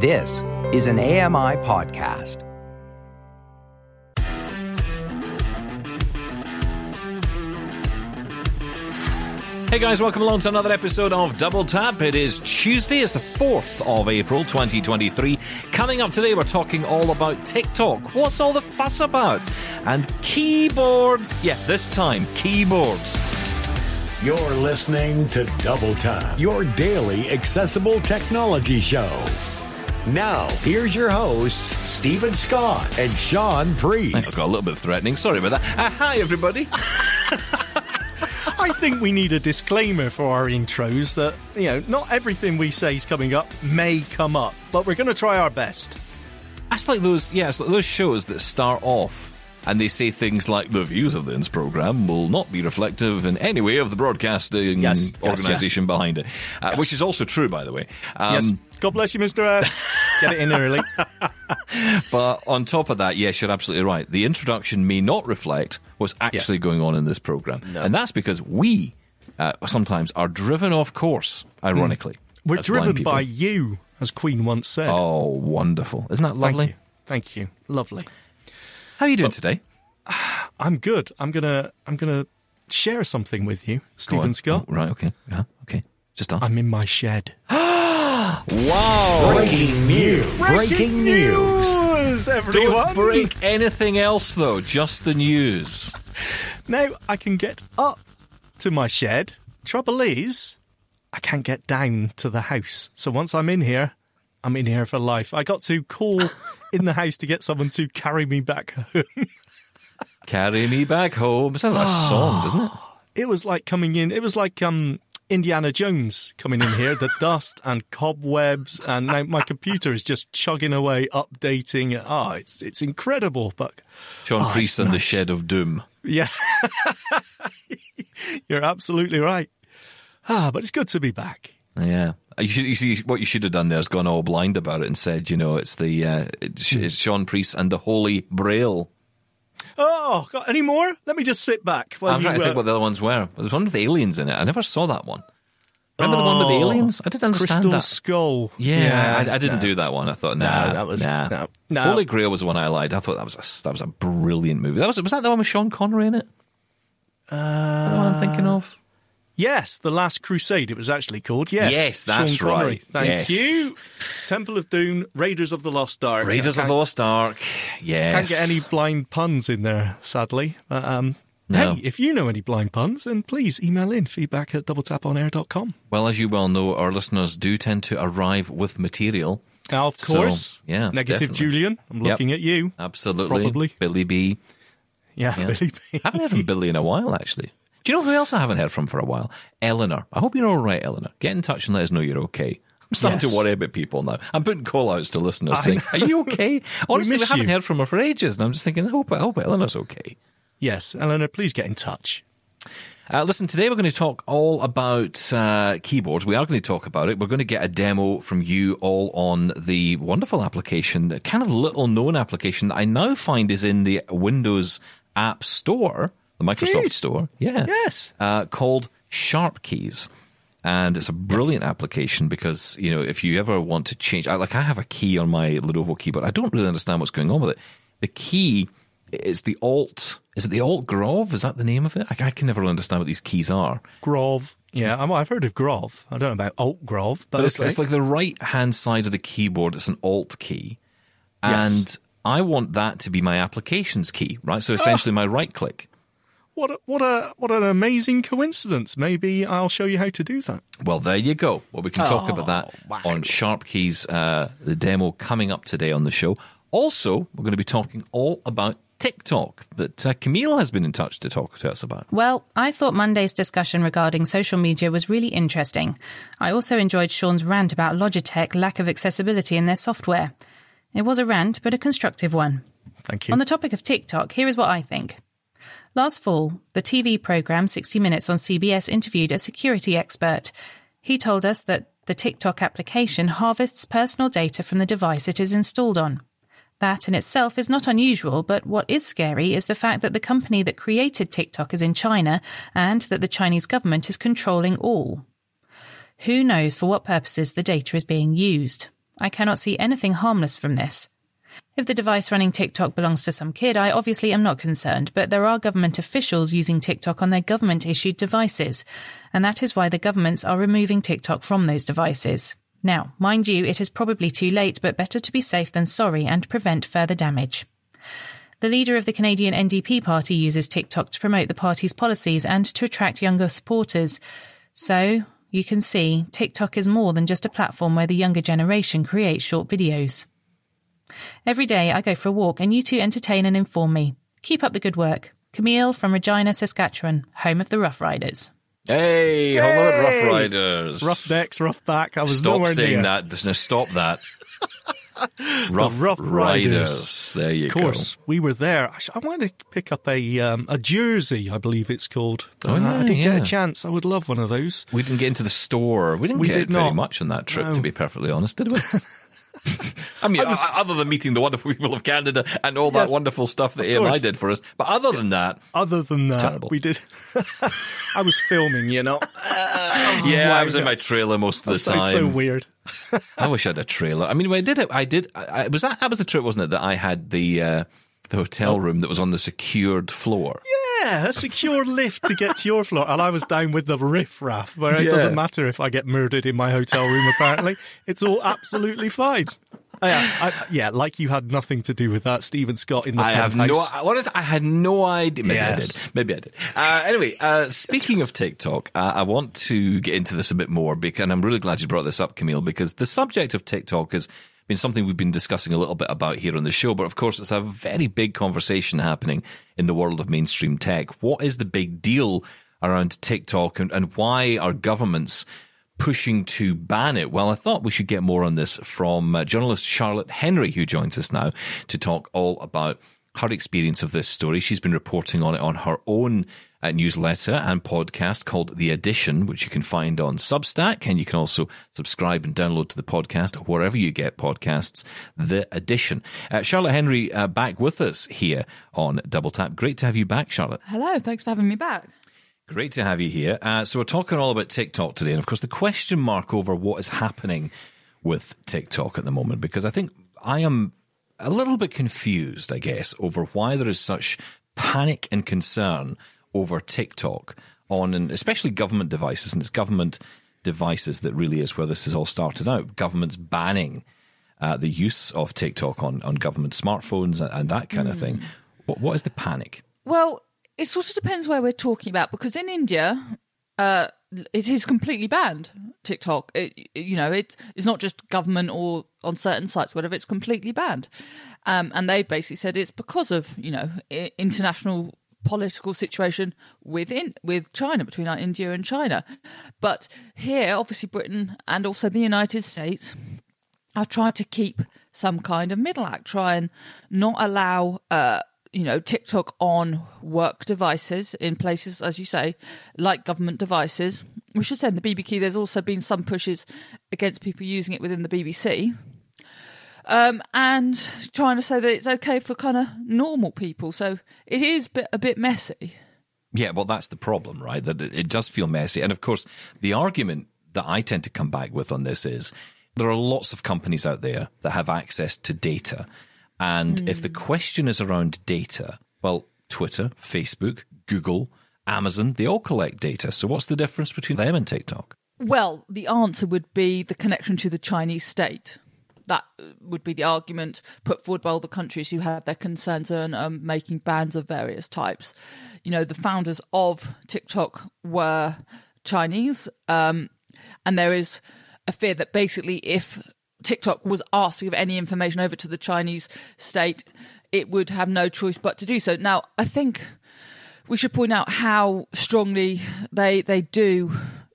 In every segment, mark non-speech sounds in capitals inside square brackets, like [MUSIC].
This is an AMI podcast. Hey guys, welcome along to another episode of Double Tap. It is Tuesday, it's the 4th of April 2023. Coming up today, we're talking all about TikTok. What's all the fuss about? And keyboards. Yeah, this time, keyboards. You're listening to Double Tap, your daily accessible technology show. Now, here's your hosts, Steven Scott and Shaun I Priest. got a little bit threatening. Sorry about that. Uh, hi, everybody. [LAUGHS] I think we need a disclaimer for our intros that, you know, not everything we say is coming up may come up, but we're going to try our best. That's like those, yeah, it's like those shows that start off and they say things like the views of this program will not be reflective in any way of the broadcasting Yes, yes, organization behind it, uh, which is also true, by the way. Um, yes. God bless you, Mr. Uh, get it in early. [LAUGHS] But on top of that, yes, you're absolutely right. The introduction may not reflect what's actually Yes. going on in this program, and that's because we uh, sometimes are driven off course. Ironically, We're driven by you, as Queen once said. Oh, wonderful! Isn't that Thank lovely? you. Thank you. Lovely. How are you doing today? [SIGHS] I'm good. I'm gonna I'm gonna share something with you, Steven. Scott. Oh, right? Okay. Yeah. Okay. Just us. I'm in my shed. [GASPS] wow. Breaking news. Breaking news. news, everyone. Don't break anything else, though. Just the news. [LAUGHS] Now I can get up to my shed. Trouble is, I can't get down to the house. So once I'm in here, I'm in here for life. I got to call [LAUGHS] in the house to get someone to carry me back home. Carry me back home. It sounds like a song, doesn't it? It was like coming in. It was like um Indiana Jones coming in here. The [LAUGHS] dust and cobwebs, and now my computer is just chugging away, updating. Ah, it's it's incredible. But Shaun Oh, Priest and the. Shed of Doom. yeah, [LAUGHS] you're absolutely right. Ah, but it's good to be back. Yeah. You should you see what you should have done there is gone all blind about it and said, you know, it's the uh, it's, it's Shaun Priest and the Holy Braille. Oh, got any more? Let me just sit back. While I'm you, trying to think uh, what the other ones were. There's one with aliens in it. I never saw that one. Remember the one with the Oh, aliens? I didn't understand that. Crystal that. Skull. Yeah, I, I didn't no. do that one. I thought, nah, No, that was- nah. no, no. Holy Grail was the one I liked. I thought that was a, that was a brilliant movie. That was was that the one with Sean Connery in it? Uh, Is that the one I'm thinking of? Yes, The Last Crusade, it was actually called. Yes, Yes, that's Sean Connery. right. Thank Yes. you. Temple of Doom, Raiders of the Lost Ark. Raiders of the Lost Ark. Yes. Can't get any blind puns in there, sadly. But, um, No. Hey, if you know any blind puns, then please email in feedback at doubletaponair.com. Well, as you well know, our listeners do tend to arrive with material. Now, of So, course, yeah, Negative definitely. Julian, I'm Yep. looking at you. Absolutely. Probably. Billy B. Yeah, Yeah. [LAUGHS] Billy B. I haven't heard from Billy in a while, actually. Do you know who else I haven't heard from for a while? Eleanor. I hope you're all right, Eleanor. Get in touch and let us know you're okay. I'm starting Yes. to worry about people now. I'm putting call outs to listeners saying, Are you okay? [LAUGHS] Honestly, we, miss haven't you. heard from her for ages. And I'm just thinking, I hope, I hope Eleanor's okay. Yes, Eleanor, please get in touch. Uh, listen, today we're going to talk all about uh, keyboards. We are going to talk about it. We're going to get a demo from you all on the wonderful application, the kind of little known application that I now find is in the Windows App Store, the Microsoft. Store. Yeah. Yes. Uh, called SharpKeys. And it's a brilliant application because, you know, if you ever want to change, I, like I have a key on my Lenovo keyboard. I don't really understand what's going on with it. The key is the Alt, is it the Alt Grov? Is that the name of it? I, I can never really understand what these keys are. Grov. Yeah, I'm, I've heard of Grov. I don't know about Alt Grov, but, But it's, okay. it's like the right hand side of the keyboard. It's an Alt key. Yes. And I want that to be my applications key, right? So essentially my right click. What a, what a what an amazing coincidence. Maybe I'll show you how to do that. Well, there you go. Well, we can talk Oh, about that wow. on SharpKeys, uh, the demo coming up today on the show. Also, we're going to be talking all about TikTok that uh, Camille has been in touch to talk to us about. Well, I thought Monday's discussion regarding social media was really interesting. I also enjoyed Shaun's rant about Logitech lack of accessibility in their software. It was a rant, but a constructive one. Thank you. On the topic of TikTok, here is what I think. Last fall, the TV programme 60 Minutes on CBS interviewed a security expert. He told us that the TikTok application harvests personal data from the device it is installed on. That in itself is not unusual, but what is scary is the fact that the company that created TikTok is in China and that the Chinese government is controlling all. Who knows for what purposes the data is being used? I cannot see anything harmless from this. If the device running TikTok belongs to some kid, I obviously am not concerned, but there are government officials using TikTok on their government issued devices, and that is why the governments are removing TikTok from those devices. Now, mind you, it is probably too late, but better to be safe than sorry and prevent further damage. The leader of the Canadian NDP party uses TikTok to promote the party's policies and to attract younger supporters. So, you can see, TikTok is more than just a platform where the younger generation creates short videos. Every day I go for a walk and you two entertain and inform me. Keep up the good work. Camille from Regina, Saskatchewan, home of the Roughriders. Hey, hello, Roughriders. Rough necks, rough back. I was Stop nowhere saying near. that. Just now stop that. [LAUGHS] Rough, Roughriders. Riders. There you go. Of course, we were there. I, sh- I wanted to pick up a um, a jersey, I believe it's called. Oh, uh, yeah, I didn't get a chance. I would love one of those. We didn't get into the store. We didn't We get did very not. much on that trip, No. to be perfectly honest, did we? [LAUGHS] I mean, o- other than meeting the wonderful people of Canada and all that wonderful stuff that of AMI course. did for us, but other than that, Other than that, Terrible. we did. [LAUGHS] I was filming, you know. [LAUGHS] yeah, I was in my trailer most of the time. so weird. [LAUGHS] I wish I had a trailer. I mean, when I did it, I did. I, I, was that that was the trip, wasn't it? That I had the uh, the hotel room that was on the secured floor. Yeah, a secure [LAUGHS] lift to get to your floor, and I was down with the riff raff, where it Yeah. doesn't matter if I get murdered in my hotel room. Apparently, it's all absolutely fine. Yeah, I, yeah, like you had nothing to do with that, Steven Scott in the I have no. What is? I had no idea. Maybe I did. Maybe I did. Uh, anyway, uh, speaking of TikTok, uh, I want to get into this a bit more because and I'm really glad you brought this up, Camille, because the subject of TikTok has been something we've been discussing a little bit about here on the show. But of course, it's a very big conversation happening in the world of mainstream tech. What is the big deal around TikTok, and, and why are governments pushing to ban it. Well, I thought we should get more on this from uh, journalist Charlotte Henry, who joins us now to talk all about her experience of this story. She's been reporting on it on her own uh, newsletter and podcast called The Addition, which you can find on Substack. And you can also subscribe and download to the podcast wherever you get podcasts, The Addition. Uh, Charlotte Henry uh, back with us here on Double Tap. Great to have you back, Charlotte. Hello, thanks for having me back. Great to have you here. Uh, so we're talking all about TikTok today, and of course the question mark over what is happening with TikTok at the moment, because I think I am a little bit confused, I guess, over why there is such panic and concern over TikTok on, and especially government devices, and it's government devices that really is where this has all started out. Governments banning uh, the use of TikTok on, on government smartphones and, and that kind of thing. What, what is the panic? Well, it sort of depends where we're talking about because in India, uh, it is completely banned. TikTok, it, you know, it, it's not just government or on certain sites, whatever. It's completely banned, um, and they basically said it's because of you know international political situation within with China between like, India and China. But here, obviously, Britain and also the United States I try to keep some kind of middle act, try and not allow, uh, you know, TikTok on work devices in places, as you say, like government devices. We should say in the BBK, there's also been some pushes against people using it within the BBC. Um, and trying to say that it's okay for kind of normal people. So it is a bit, a bit messy. Yeah, well, that's the problem, right? That it, it does feel messy. And of course, the argument that I tend to come back with on this is there are lots of companies out there that have access to data. And if the question is around data, well, Twitter, Facebook, Google, Amazon, they all collect data. So what's the difference between them and TikTok? Well, the answer would be the connection to the Chinese state. That would be the argument put forward by all the countries who have their concerns and um, making bans of various types. You know, the founders of TikTok were Chinese, um, and there is a fear that basically if TikTok was asked to give any information over to the Chinese state, it would have no choice but to do so. Now, I think we should point out how strongly they they do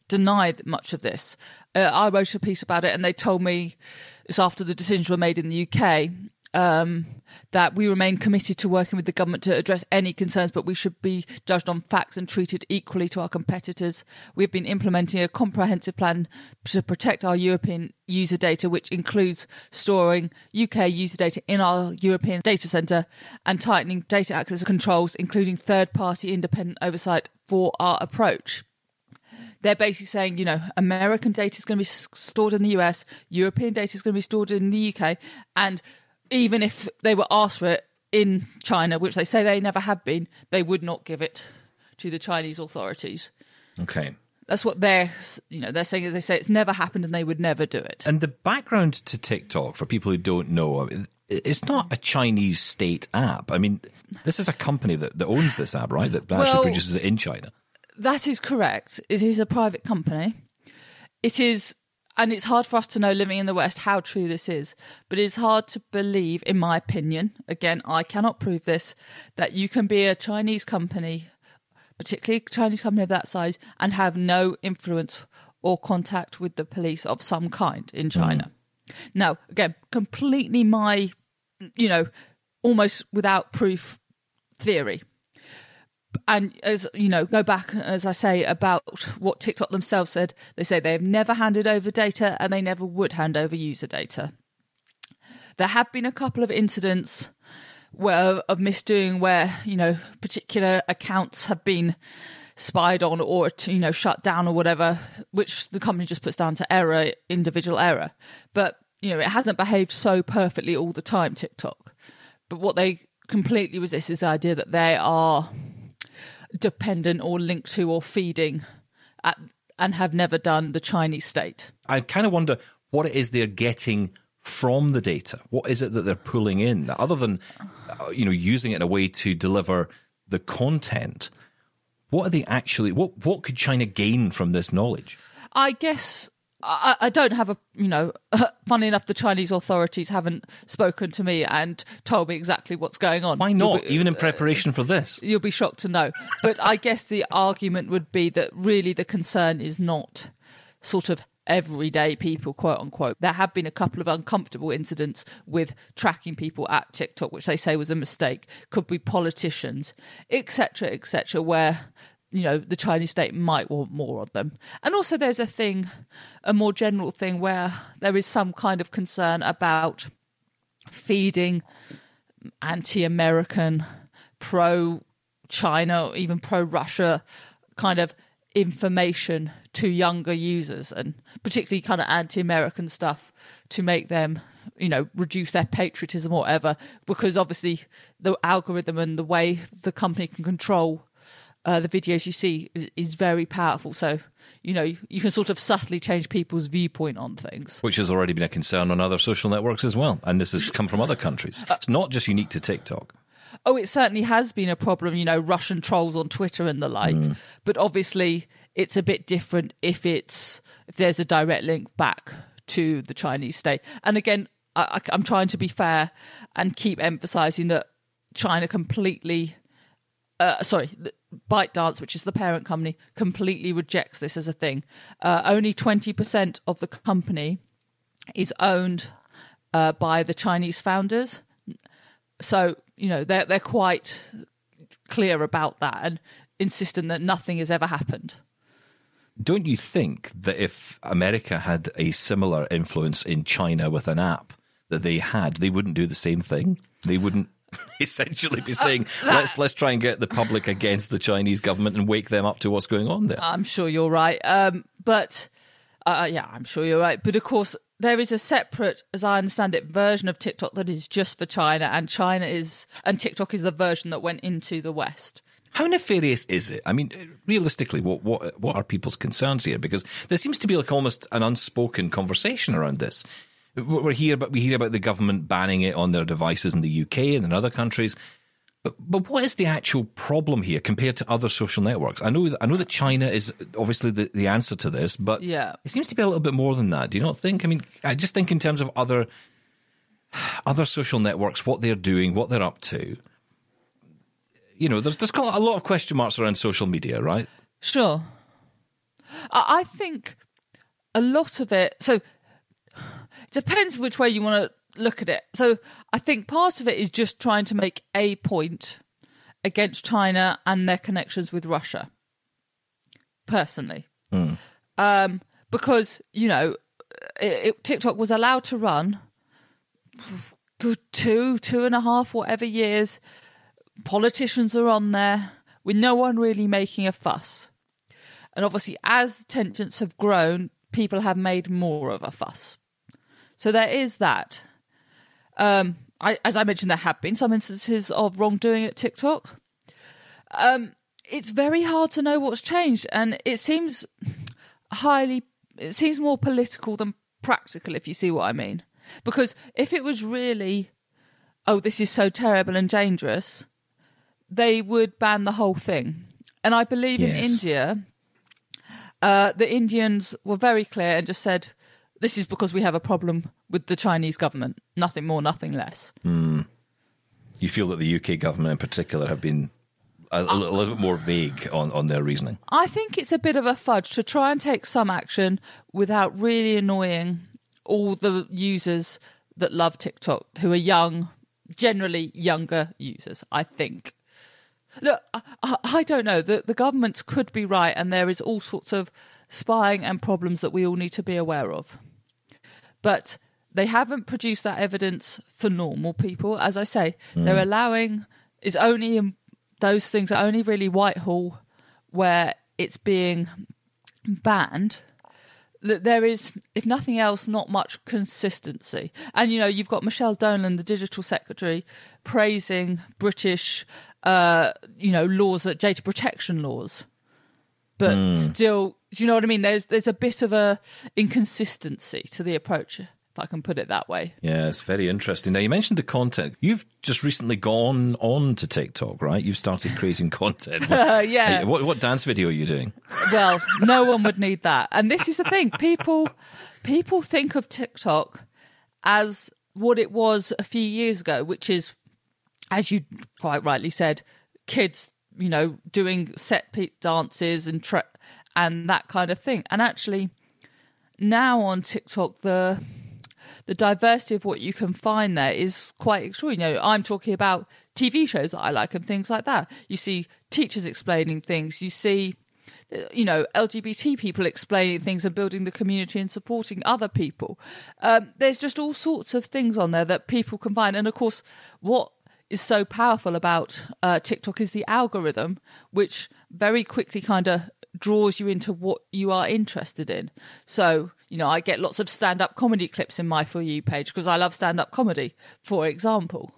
deny much of this. Uh, I wrote a piece about it, and they told me it's after the decisions were made in the UK um, that we remain committed to working with the government to address any concerns, but we should be judged on facts and treated equally to our competitors. We've been implementing a comprehensive plan to protect our European user data, which includes storing UK user data in our European data centre and tightening data access controls, including third party independent oversight for our approach. They're basically saying, you know, American data is going to be stored in the US, European data is going to be stored in the UK, and even if they were asked for it in China, which they say they never have been, they would not give it to the Chinese authorities. Okay. That's what they're, you know, they're saying. They say it's never happened and they would never do it. And the background to TikTok, for people who don't know, it's not a Chinese state app. I mean, this is a company that, that owns this app, right? That actually Well- produces it in China. That is correct. It is a private company. It is, and it's hard for us to know living in the West how true this is, but it's hard to believe, in my opinion, again, I cannot prove this, that you can be a Chinese company, particularly a Chinese company of that size, and have no influence or contact with the police of some kind in mm. China. Now, again, completely my, you know, almost without proof theory and as you know, go back as I say about what TikTok themselves said. They say they've never handed over data and they never would hand over user data. There have been a couple of incidents where of misdoing where you know particular accounts have been spied on or you know shut down or whatever, which the company just puts down to error, individual error. But you know it hasn't behaved so perfectly all the time. TikTok, but what they completely resist is the idea that they are dependent or linked to or feeding at, and have never done the Chinese state. I kind of wonder what it is they're getting from the data. What is it that they're pulling in, other than uh, you know using it in a way to deliver the content? What are they actually? What what could China gain from this knowledge? I guess I, I don't have a you know. [LAUGHS] Funny enough, the Chinese authorities haven't spoken to me and told me exactly what's going on. Why not? be- Even in uh, preparation for this, you'll be shocked to know. But I guess the argument would be that really the concern is not sort of everyday people, quote unquote. There have been a couple of uncomfortable incidents with tracking people at TikTok, which they say was a mistake. Could be politicians, etc., etc., where you know the Chinese state might want more of them. And also, there's a thing, a more general thing, where there is some kind of concern about feeding anti-American, pro-China, or even pro-Russia kind of information to younger users, and particularly kind of anti-American stuff to make them, you know, reduce their patriotism or whatever. Because obviously, the algorithm and the way the company can control uh, the videos you see is, very powerful. So, you know, you can sort of subtly change people's viewpoint on things. which has already been a concern on other social networks as well, and this has come from other countries. It's not just unique to TikTok. Oh, it certainly has been a problem, you know, Russian trolls on Twitter and the like. But obviously, it's a bit different if it's if there's a direct link back to the Chinese state. And again, I, I, I'm trying to be fair and keep emphasizing that China completely. Uh, sorry, ByteDance, which is the parent company, completely rejects this as a thing. Uh, only 20% of the company is owned uh, by the Chinese founders. So you know they're they're quite clear about that and insisting that nothing has ever happened. Don't you think that if America had a similar influence in China with an app that they had, they wouldn't do the same thing? They wouldn't [LAUGHS] essentially be saying, [LAUGHS] "Let's let's try and get the public against the Chinese government and wake them up to what's going on there." I'm sure you're right, um, but uh, yeah, I'm sure you're right. But of course, there is a separate, as I understand it, version of TikTok that is just for China, and China is and TikTok is the version that went into the West. How nefarious is it? I mean, realistically, what what what are people's concerns here? Because there seems to be like almost an unspoken conversation around this. We're here, but we hear about the government banning it on their devices in the UK and in other countries. But but what is the actual problem here compared to other social networks? I know that, I know that China is obviously the, the answer to this, but Yeah. it seems to be a little bit more than that. Do you not think? I mean, I just think in terms of other other social networks, what they're doing, what they're up to. You know, there's there's a lot of question marks around social media, right? Sure. I I think a lot of it. So it depends which way you want to look at it. So I think part of it is just trying to make a point against China and their connections with Russia. Personally, um, because you know, it, it, TikTok was allowed to run for good two, two and a half, whatever years. Politicians are on there with no one really making a fuss And obviously, as tensions have grown, people have made more of a fuss. So there is that. Um, I, as I mentioned, there have been some instances of wrongdoing at TikTok. Um, it's very hard to know what's changed, and it seems highly. It seems more political than practical, if you see what I mean. Because if it was really, oh, this is so terrible and dangerous, they would ban the whole thing. And I believe in India, uh, the Indians were very clear and just said, this is because we have a problem with the Chinese government. Nothing more, nothing less. Hmm. You feel that the UK government in particular have been a, a little, a little bit more vague on, on their reasoning. I think it's a bit of a fudge to try and take some action without really annoying all the users that love TikTok, who are young, generally younger users, I think. Look, I, I- I don't know. The, the governments could be right, and there is all sorts of spying and problems that we all need to be aware of. But they haven't produced that evidence for normal people. As I say, they're allowing is only in those things are only really Whitehall where it's being banned. That there is, if nothing else, not much consistency. And you know, you've got Michelle Donelan, the digital secretary, praising British, uh, you know, laws, that data protection laws but hmm. still do you know what i mean there's there's a bit of a inconsistency to the approach if i can put it that way Yeah, it's very interesting. Now, you mentioned the content. You've just recently gone on to TikTok, right? You've started [LAUGHS] creating content. What, [LAUGHS] yeah. What, what dance video are you doing? well [LAUGHS] no one would need that and this is the thing people people think of tiktok as what it was a few years ago which is as you quite rightly said kids you know doing set piece dances and and that kind of thing and actually now on tiktok the the diversity of what you can find there is quite extraordinary. You know, I'm talking about TV shows that I like and things like that. You see teachers explaining things. You see, you know, LGBT people explaining things and building the community and supporting other people. Um, there's just all sorts of things on there that people can find. And of course, what is so powerful about uh, TikTok is the algorithm, which very quickly kind of draws you into what you are interested in. So, you know, I get lots of stand up comedy clips in my For You page because I love stand up comedy, for example.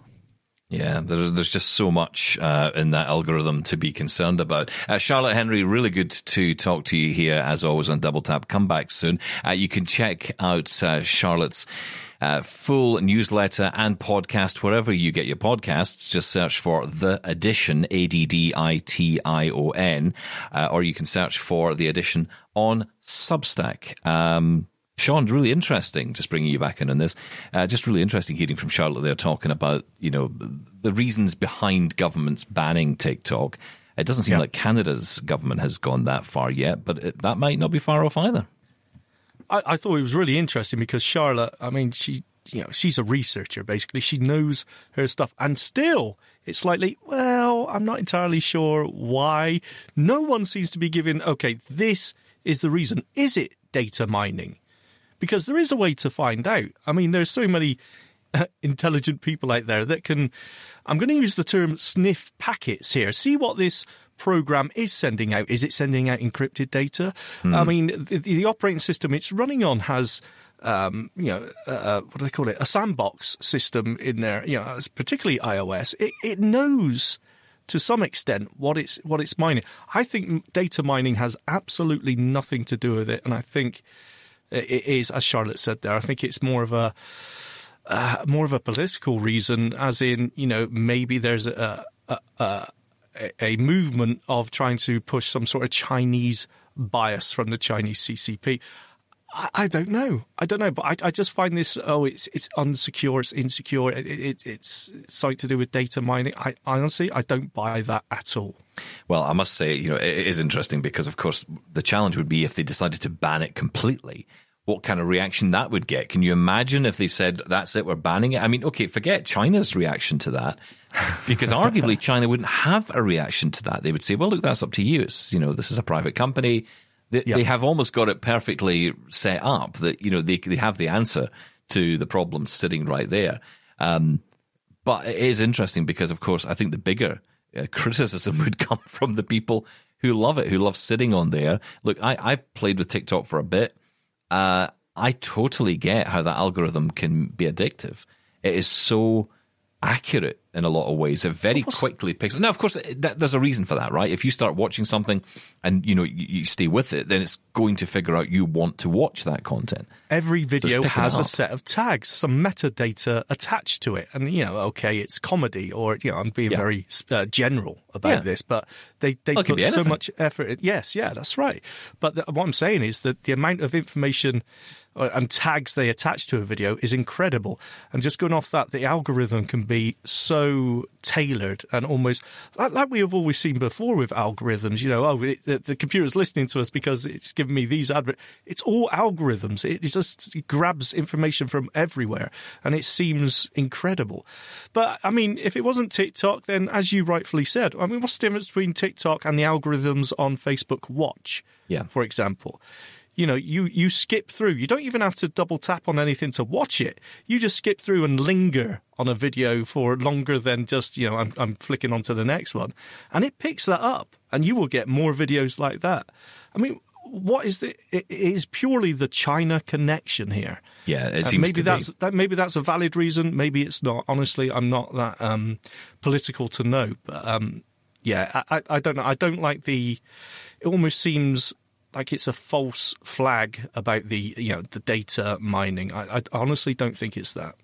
Yeah, there, there's just so much uh, in that algorithm to be concerned about. Uh, Charlotte Henry, really good to talk to you here, as always, on Double Tap. Come back soon. Uh, you can check out uh, Charlotte's uh, full newsletter and podcast wherever you get your podcasts. Just search for The Addition, A D D I T I O N, uh, or you can search for The Addition on Substack. Um, Shaun, really interesting. Just bringing you back in on this. Uh, just really interesting hearing from Charlotte They're talking about you know the reasons behind governments banning TikTok. It doesn't seem Yeah. like Canada's government has gone that far yet, but it, that might not be far off either. I, I thought it was really interesting because Charlotte, I mean, she, you know, she's a researcher basically. She knows her stuff, and still, it's slightly. Well, I'm not entirely sure why. No one seems to be giving. Okay, this is the reason. Is it data mining? Because there is a way to find out. I mean, there's so many [LAUGHS] intelligent people out there that can. I'm going to use the term sniff packets here. See what this program is sending out. Is it sending out encrypted data? I mean, the, the operating system it's running on has. Um, you know, uh, what do they call it? A sandbox system in there. You know, particularly iOS. It, it knows to some extent what it's what it's mining. I think data mining has absolutely nothing to do with it, and I think it is, as Charlotte said there. I think it's more of a uh, more of a political reason, as in you know maybe there's a a, a a movement of trying to push some sort of Chinese bias from the Chinese CCP. I, I don't know. I don't know, but I, I just find this. Oh, it's it's unsecure. It's insecure. It, it, it's something to do with data mining. I honestly, I don't buy that at all. Well, I must say, you know, it is interesting because, of course, the challenge would be if they decided to ban it completely. What kind of reaction that would get? Can you imagine if they said, "That's it, we're banning it"? I mean, okay, forget China's reaction to that, because [LAUGHS] arguably China wouldn't have a reaction to that. They would say, "Well, look, that's up to you. It's you know, this is a private company. They, Yeah. they have almost got it perfectly set up that you know they they have the answer to the problem sitting right there." Um, but it is interesting because, of course, I think the bigger uh, [LAUGHS] criticism would come from the people who love it, who love sitting on there. Look, I, I played with TikTok for a bit. Uh, I totally get how that algorithm can be addictive. It is so accurate in a lot of ways. It very quickly picks. Now, of course, that, there's a reason for that, right? If you start watching something and you know you, you, stay with it, then it's going to figure out you want to watch that content. Every video has a set of tags, some metadata attached to it, and you know, okay, it's comedy, or you know, I'm being yeah. very uh, general about yeah. this, but they they put so much effort. In, yes, yeah, that's right. But the, what I'm saying is that the amount of information Uh, and tags they attach to a video is incredible. And just going off that, the algorithm can be so tailored and almost like, like we have always seen before with algorithms. You know, oh, it, the, the, computer's listening to us because it's giving me these adverts. It's all algorithms. It, it just it grabs information from everywhere, and it seems incredible. But I mean, if it wasn't TikTok, then as you rightfully said, I mean, what's the difference between TikTok and the algorithms on Facebook Watch? Yeah, for example you know, you, you skip through. You don't even have to double tap on anything to watch it. You just skip through and linger on a video for longer than just, you know, I'm, I'm flicking on to the next one. And it picks that up and you will get more videos like that. I mean, what is the, it is purely the China connection here. Yeah, it seems maybe that's be. that maybe that's a valid reason. Maybe it's not. Honestly, I'm not that um, political to know. But um, yeah, I, I don't know. I don't like the. It almost seems like it's a false flag about the you know the data mining. I, I honestly don't think it's that.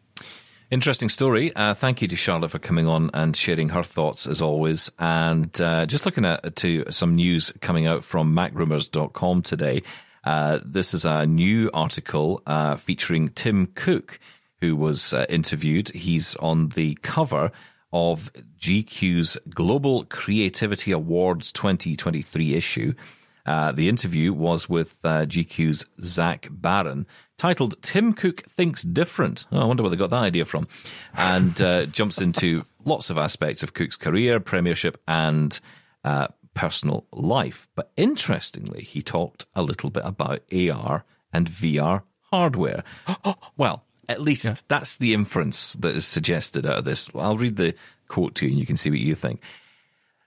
Interesting story. Uh, thank you to Charlotte for coming on and sharing her thoughts as always. And uh, just looking at to some news coming out from MacRumors.com today. Uh, this is a new article uh, featuring Tim Cook, who was uh, interviewed. He's on the cover of GQ's Global Creativity Awards 2023 issue. Uh, the interview was with uh, GQ's Zach Baron, titled Tim Cook Thinks Different. Oh, I wonder where they got that idea from. And uh, [LAUGHS] jumps into lots of aspects of Cook's career, premiership, and uh, personal life. But interestingly, he talked a little bit about AR and VR hardware. [GASPS] well, at least yeah. that's the inference that is suggested out of this. I'll read the quote to you and you can see what you think.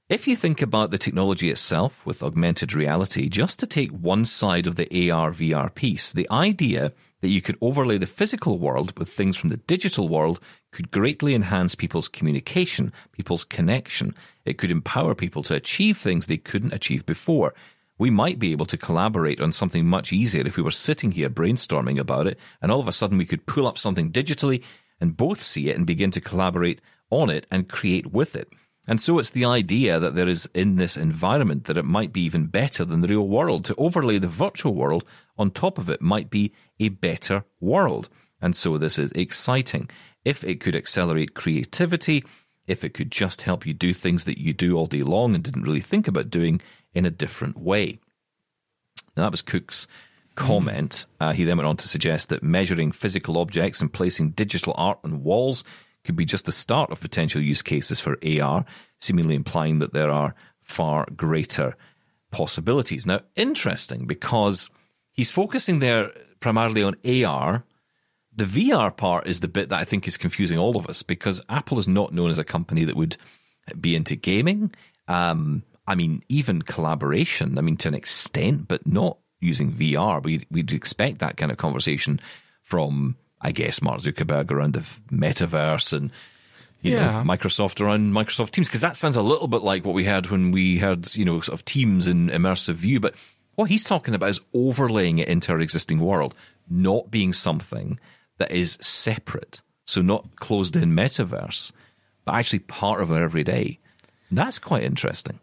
If you think about the technology itself with augmented reality, just to take one side of the AR VR piece, the idea that you could overlay the physical world with things from the digital world could greatly enhance people's communication, people's connection. It could empower people to achieve things they couldn't achieve before. We might be able to collaborate on something much easier if we were sitting here brainstorming about it, and all of a sudden we could pull up something digitally and both see it and begin to collaborate on it and create with it. And so it's the idea that there is in this environment that it might be even better than the real world. To overlay the virtual world on top of it might be a better world. And so this is exciting. If it could accelerate creativity, if it could just help you do things that you do all day long and didn't really think about doing in a different way. Now, that was Cook's comment. Uh, he then went on to suggest that measuring physical objects and placing digital art on walls could be just the start of potential use cases for AR, seemingly implying that there are far greater possibilities. Now, interesting because he's focusing there primarily on AR. The VR part is the bit that I think is confusing all of us because Apple is not known as a company that would be into gaming. Um, I mean, even collaboration, I mean, to an extent, but not using VR. We'd, we'd expect that kind of conversation from I guess, Mark Zuckerberg around the metaverse and you yeah. know, Microsoft around Microsoft Teams, because that sounds a little bit like what we had when we had, you know, sort of Teams in immersive view. But what he's talking about is overlaying it into our existing world, not being something that is separate. So not closed in metaverse, but actually part of our everyday. That's quite interesting.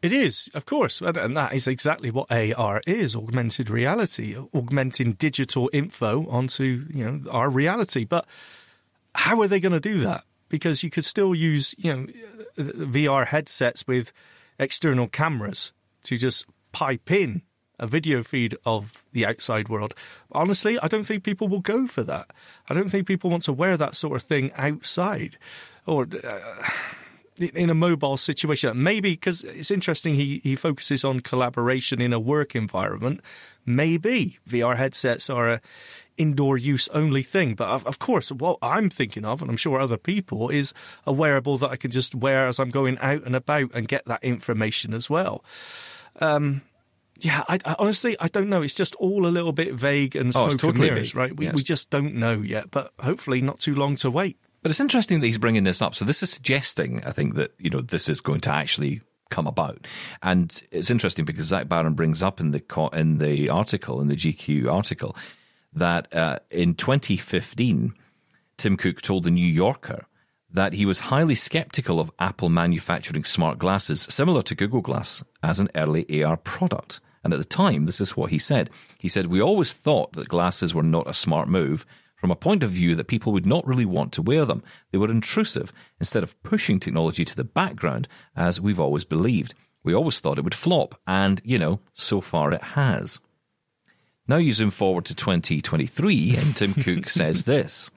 It is, of course, and that is exactly what AR is: augmented reality, augmenting digital info onto you know our reality. But how are they going to do that? Because you could still use you know VR headsets with external cameras to just pipe in a video feed of the outside world. Honestly, I don't think people will go for that. I don't think people want to wear that sort of thing outside, or. Uh, in a mobile situation. Maybe because it's interesting, he, he focuses on collaboration in a work environment. Maybe VR headsets are a indoor use only thing. But of, of, course, what I'm thinking of, and I'm sure other people, is a wearable that I can just wear as I'm going out and about and get that information as well. Um, yeah, I, I honestly I don't know. It's just all a little bit vague and Oh, smoke it's totally and mirrors, vague. right? We Yes. we just don't know yet, but hopefully not too long to wait. But it's interesting that he's bringing this up. So this is suggesting, I think, that you know this is going to actually come about, and it's interesting because Zach Baron brings up in the in the article in the GQ article that uh, in 2015, Tim Cook told the New Yorker that he was highly skeptical of Apple manufacturing smart glasses similar to Google Glass as an early AR product. And at the time, this is what he said. He said, We always thought that glasses were not a smart move from a point of view that people would not really want to wear them. They were intrusive instead of pushing technology to the background as we've always believed. We always thought it would flop, and, you know, so far it has. Now you zoom forward to 2023, and Tim [LAUGHS] Cook says this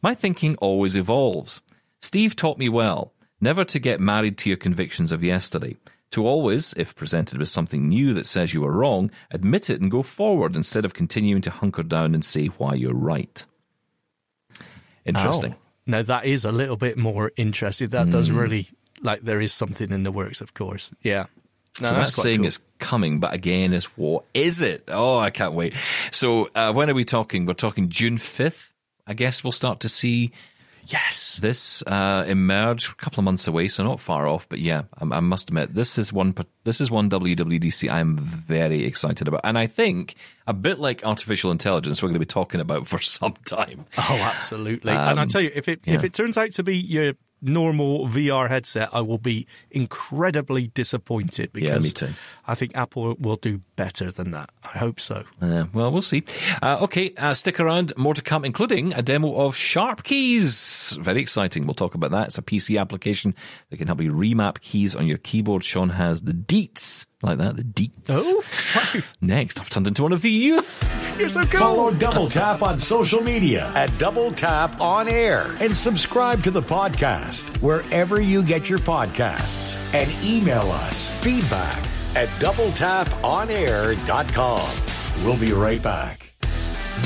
My thinking always evolves. Steve taught me well never to get married to your convictions of yesterday. To always, if presented with something new that says you were wrong, admit it and go forward instead of continuing to hunker down and say why you're right. Interesting. Oh. No, that is a little bit more interesting. That does Hmm. really like there is something in the works, of course. Yeah. No, so that's quite saying cool. it's coming, but again, is what is it? Oh, I can't wait. So uh, when are we talking? We're talking June 5th. I guess we'll start to see yes. this uh, emerge a couple of months away, so not far off. But yeah, I, I must admit this is one this is one WWDC I'm very excited about, and I think a bit like artificial intelligence, we're going to be talking about [LAUGHS] for some time. Oh, absolutely. and I tell you, if it if Um, it turns out to be your normal VR headset, I will be incredibly disappointed because me too. I think Apple will do better than that. I hope so. Uh, well, we'll see. Uh, okay, uh, stick around. More to come, including a demo of SharpKeys. Very exciting. We'll talk about that. It's a PC application that can help you remap keys on your keyboard. Shaun has the deets like that. The deets. Oh, [LAUGHS] Next, I've turned into one of the youth. you're so cool. Follow Double Tap on social media at Double Tap On Air and subscribe to the podcast wherever you get your podcasts and email us feedback at doubletaponair.com. We'll be right back.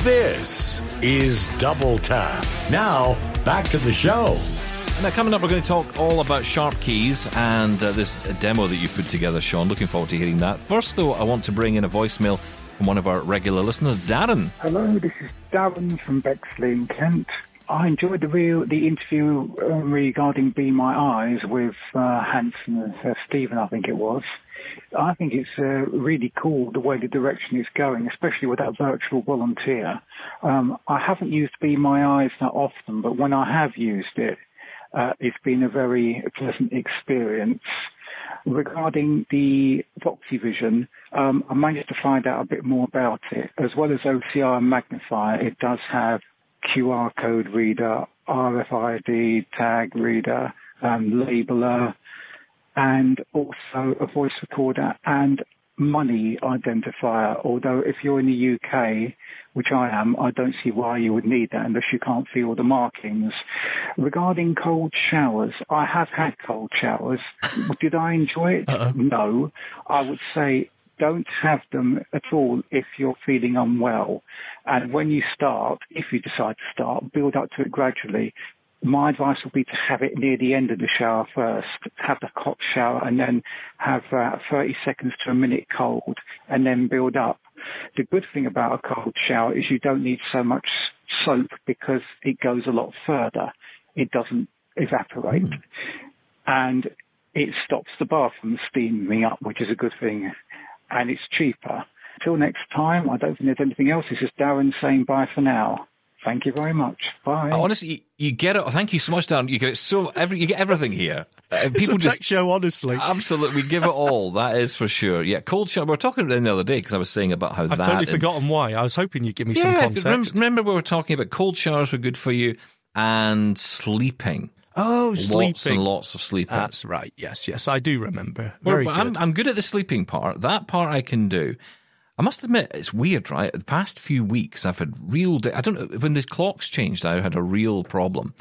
This is Double Tap. Now, back to the show. Now, coming up, we're going to talk all about SharpKeys and uh, this demo that you've put together, Shaun. Looking forward to hearing that. First, though, I want to bring in a voicemail from one of our regular listeners, Darren. Hello, this is Darren from Bexley in Kent. I enjoyed the real the interview uh, regarding Be My Eyes with uh, Hanson and uh, Steven, I think it was. I think it's uh, really cool the way the direction is going, especially with that virtual volunteer. Um, I haven't used Be My Eyes that often, but when I have used it, uh, it's been a very pleasant experience. Regarding the Voxy Vision, um, I managed to find out a bit more about it. As well as OCR and magnifier, it does have QR code reader, RFID tag reader, um, labeler, and also a voice recorder and money identifier. Although if you're in the UK, which I am, I don't see why you would need that unless you can't see all the markings. Regarding cold showers, I have had cold showers. [LAUGHS] Did I enjoy it? No. I would say don't have them at all if you're feeling unwell. And when you start, if you decide to start, build up to it gradually. My advice would be to have it near the end of the shower first, have the hot shower and then have uh, 30 seconds to a minute cold and then build up. The good thing about a cold shower is you don't need so much soap because it goes a lot further. It doesn't evaporate. And it stops the bath from steaming up, which is a good thing. And it's cheaper. Till next time, I don't think there's anything else. This is Darren saying bye for now. Thank you very much. Bye. Honestly, you, you get it. Thank you so much, Darren. You get it so every, you get everything here. Uh, It's people a tech just show, honestly. absolutely we give it all. [LAUGHS] That is for sure. Yeah, cold shower. We were talking about it the other day because I was saying about how I've that totally and- forgotten why. I was hoping you'd give me some Yeah, context. remember, remember we were talking about cold showers were good for you and sleeping. oh, sleeping. Lots and lots of sleeping. That's right. Yes, yes, I do remember. Well, Very but good. I'm, I'm good at the sleeping part. That part I can do. I must admit, it's weird, right? The past few weeks, I've had real. I don't know when the clocks changed. I had a real problem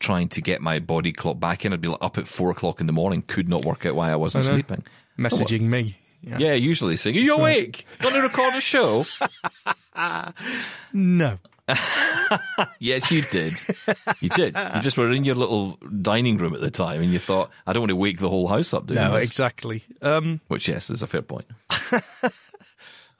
trying to get my body clock back in. I'd be like up at four o'clock in the morning. Could not work out why I wasn't I sleeping. Messaging me. Yeah. Yeah, usually saying, "Are you awake? Want to record a show?" [LAUGHS] No. [LAUGHS] Yes, you did. You did. You just were in your little dining room at the time, and you thought, "I don't want to wake the whole house up doing No, this." exactly. Um, Which, yes, is a fair point. [LAUGHS]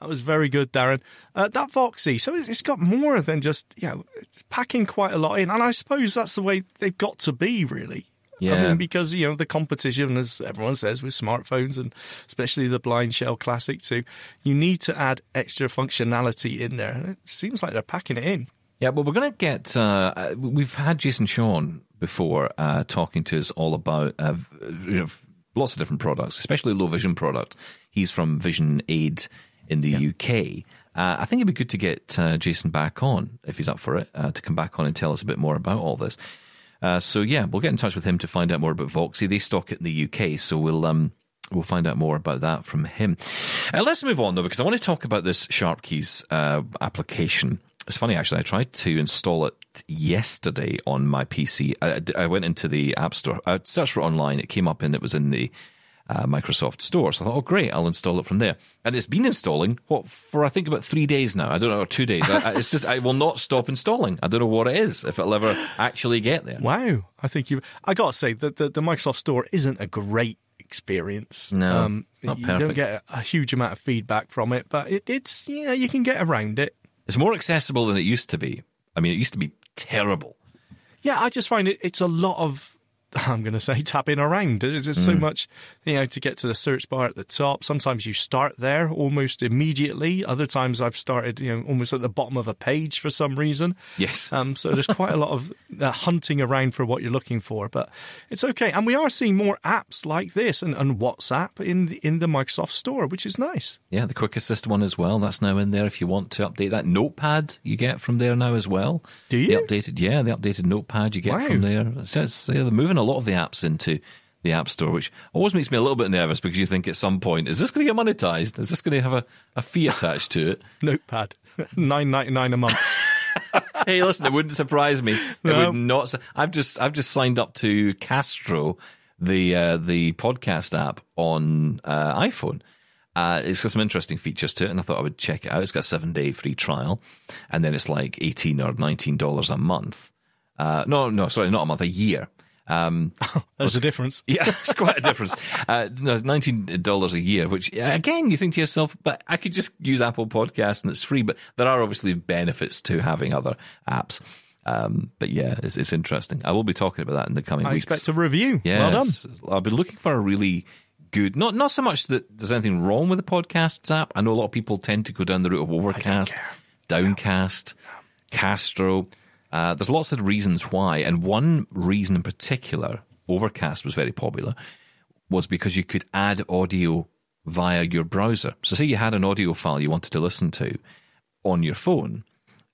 that was very good, Darren. Uh, that Voxy, so it's got more than just, you know, it's packing quite a lot in. And I suppose that's the way they've got to be, really. I Yeah. mean, because, you know, the competition, as everyone says, with smartphones and especially the BlindShell Classic 2, you need to add extra functionality in there. And it seems like they're packing it in. Yeah, well, we're going to get. Uh, uh, we've had Jason Sean before uh, talking to us all about uh, you know, lots of different products, especially low vision products. He's from Vision Aid in the UK. Uh, I think it'd be good to get uh, Jason back on if he's up for it uh, to come back on and tell us a bit more about all this. Uh, so yeah, we'll get in touch with him to find out more about Voxy. They stock it in the UK, so we'll um, we'll find out more about that from him. Uh, let's move on though, because I want to talk about this SharpKeys uh, application. It's funny actually. I tried to install it yesterday on my PC. I, I went into the App Store. I searched for it online. It came up and it was in the uh, Microsoft Store. So I thought, oh great, I'll install it from there. And it's been installing what for I think about three days now. I don't know, or two days. I, I, it's just I will not stop installing. I don't know what it is. If it'll ever actually get there. Wow. I think you. I got to say that the, the Microsoft Store isn't a great experience. Um, No, it's not you don't get a, a huge amount of feedback from it, but it, it's yeah, you can get around it. It's more accessible than it used to be. I mean, it used to be terrible. Yeah, I just find it. It's a lot of. [LAUGHS] I'm going to say tapping around. There's just so much, you know, to get to the search bar at the top. Sometimes you start there almost immediately. Other times I've started, you know, almost at the bottom of a page for some reason. Yes. Um, so there's quite a lot of uh, hunting around for what you're looking for, but it's okay. And we are seeing more apps like this and, and WhatsApp in the, in the Microsoft Store, which is nice. Yeah, the Quick Assist one as well. That's now in there if you want to update that. Notepad you get from there now as well. Do you? The updated, yeah, the updated Notepad you get Wow. from there. It says yeah, they're moving a lot of the apps into the App Store, which always makes me a little bit nervous because you think at some point, is this going to get monetized? Is this going to have a, a fee attached to it? [LAUGHS] Notepad, nine ninety nine a month. [LAUGHS] hey, listen, it wouldn't surprise me. It No. would not. su- I've just I've just signed up to Castro, the uh, the podcast app on uh, iPhone. Uh, it's got some interesting features to it, and I thought I would check it out. It's got a seven day free trial, and then it's like eighteen or nineteen dollars a month. Uh, no, no, sorry, not a month, a year. Um, [LAUGHS] There's a difference. [LAUGHS] yeah, it's quite a difference. Uh, no, it's nineteen dollars a year, which uh, again you think to yourself, but I could just use Apple Podcasts and it's free. But there are obviously benefits to having other apps. Um, but yeah, it's, it's interesting. I will be talking about that in the coming I weeks. expect a review. Yes, Well done. I've been looking for a really good. Not not so much that there's anything wrong with the podcasts app. I know a lot of people tend to go down the route of Overcast, Downcast, Castro. Uh, there's lots of reasons why, and one reason in particular, Overcast was very popular, was because you could add audio via your browser. So, say you had an audio file you wanted to listen to on your phone,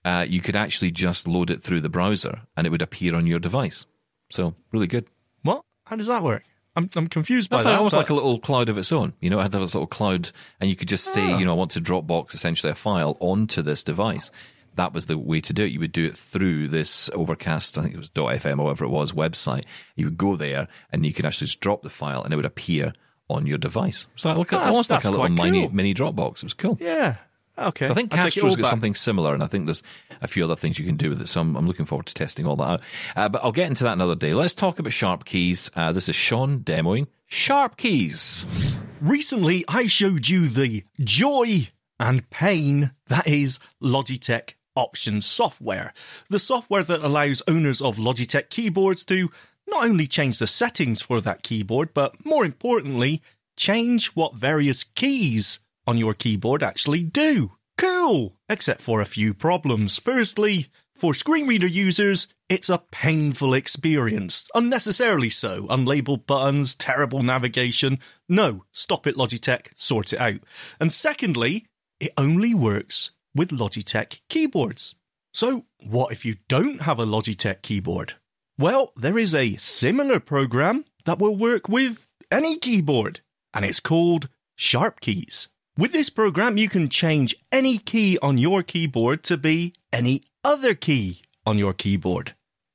uh, you could actually just load it through the browser, and it would appear on your device. So, really good. What? How does that work? I'm I'm confused by That's that. like, almost but- like a little cloud of its own. You know, it had this little cloud, and you could just say, you know, I want to Dropbox essentially a file onto this device. That was the way to do it. You would do it through this Overcast, I think it was .fm or whatever it was website. You would go there, and you could actually just drop the file, and it would appear on your device. So like, That's- almost like that's a little quite mini cool. mini Dropbox. It was cool. Yeah. Okay. So I think I'll take it Castro's all got back. something similar, and I think there's a few other things you can do with it. So I'm, I'm looking forward to testing all that out. Uh, but I'll get into that another day. Let's talk about SharpKeys. Uh, this is Shaun demoing SharpKeys. Recently, I showed you the joy and pain that is Logitech Options software. The software that allows owners of Logitech keyboards to not only change the settings for that keyboard, but more importantly, change what various keys on your keyboard actually do. Cool! Except for a few problems. Firstly, for screen reader users, it's a painful experience. Unnecessarily so. Unlabeled buttons, terrible navigation. No, stop it, Logitech. Sort it out. And secondly, it only works with Logitech keyboards. So, what if you don't have a Logitech keyboard? Well, there is a similar program that will work with any keyboard, and it's called SharpKeys. With this program, you can change any key on your keyboard to be any other key on your keyboard.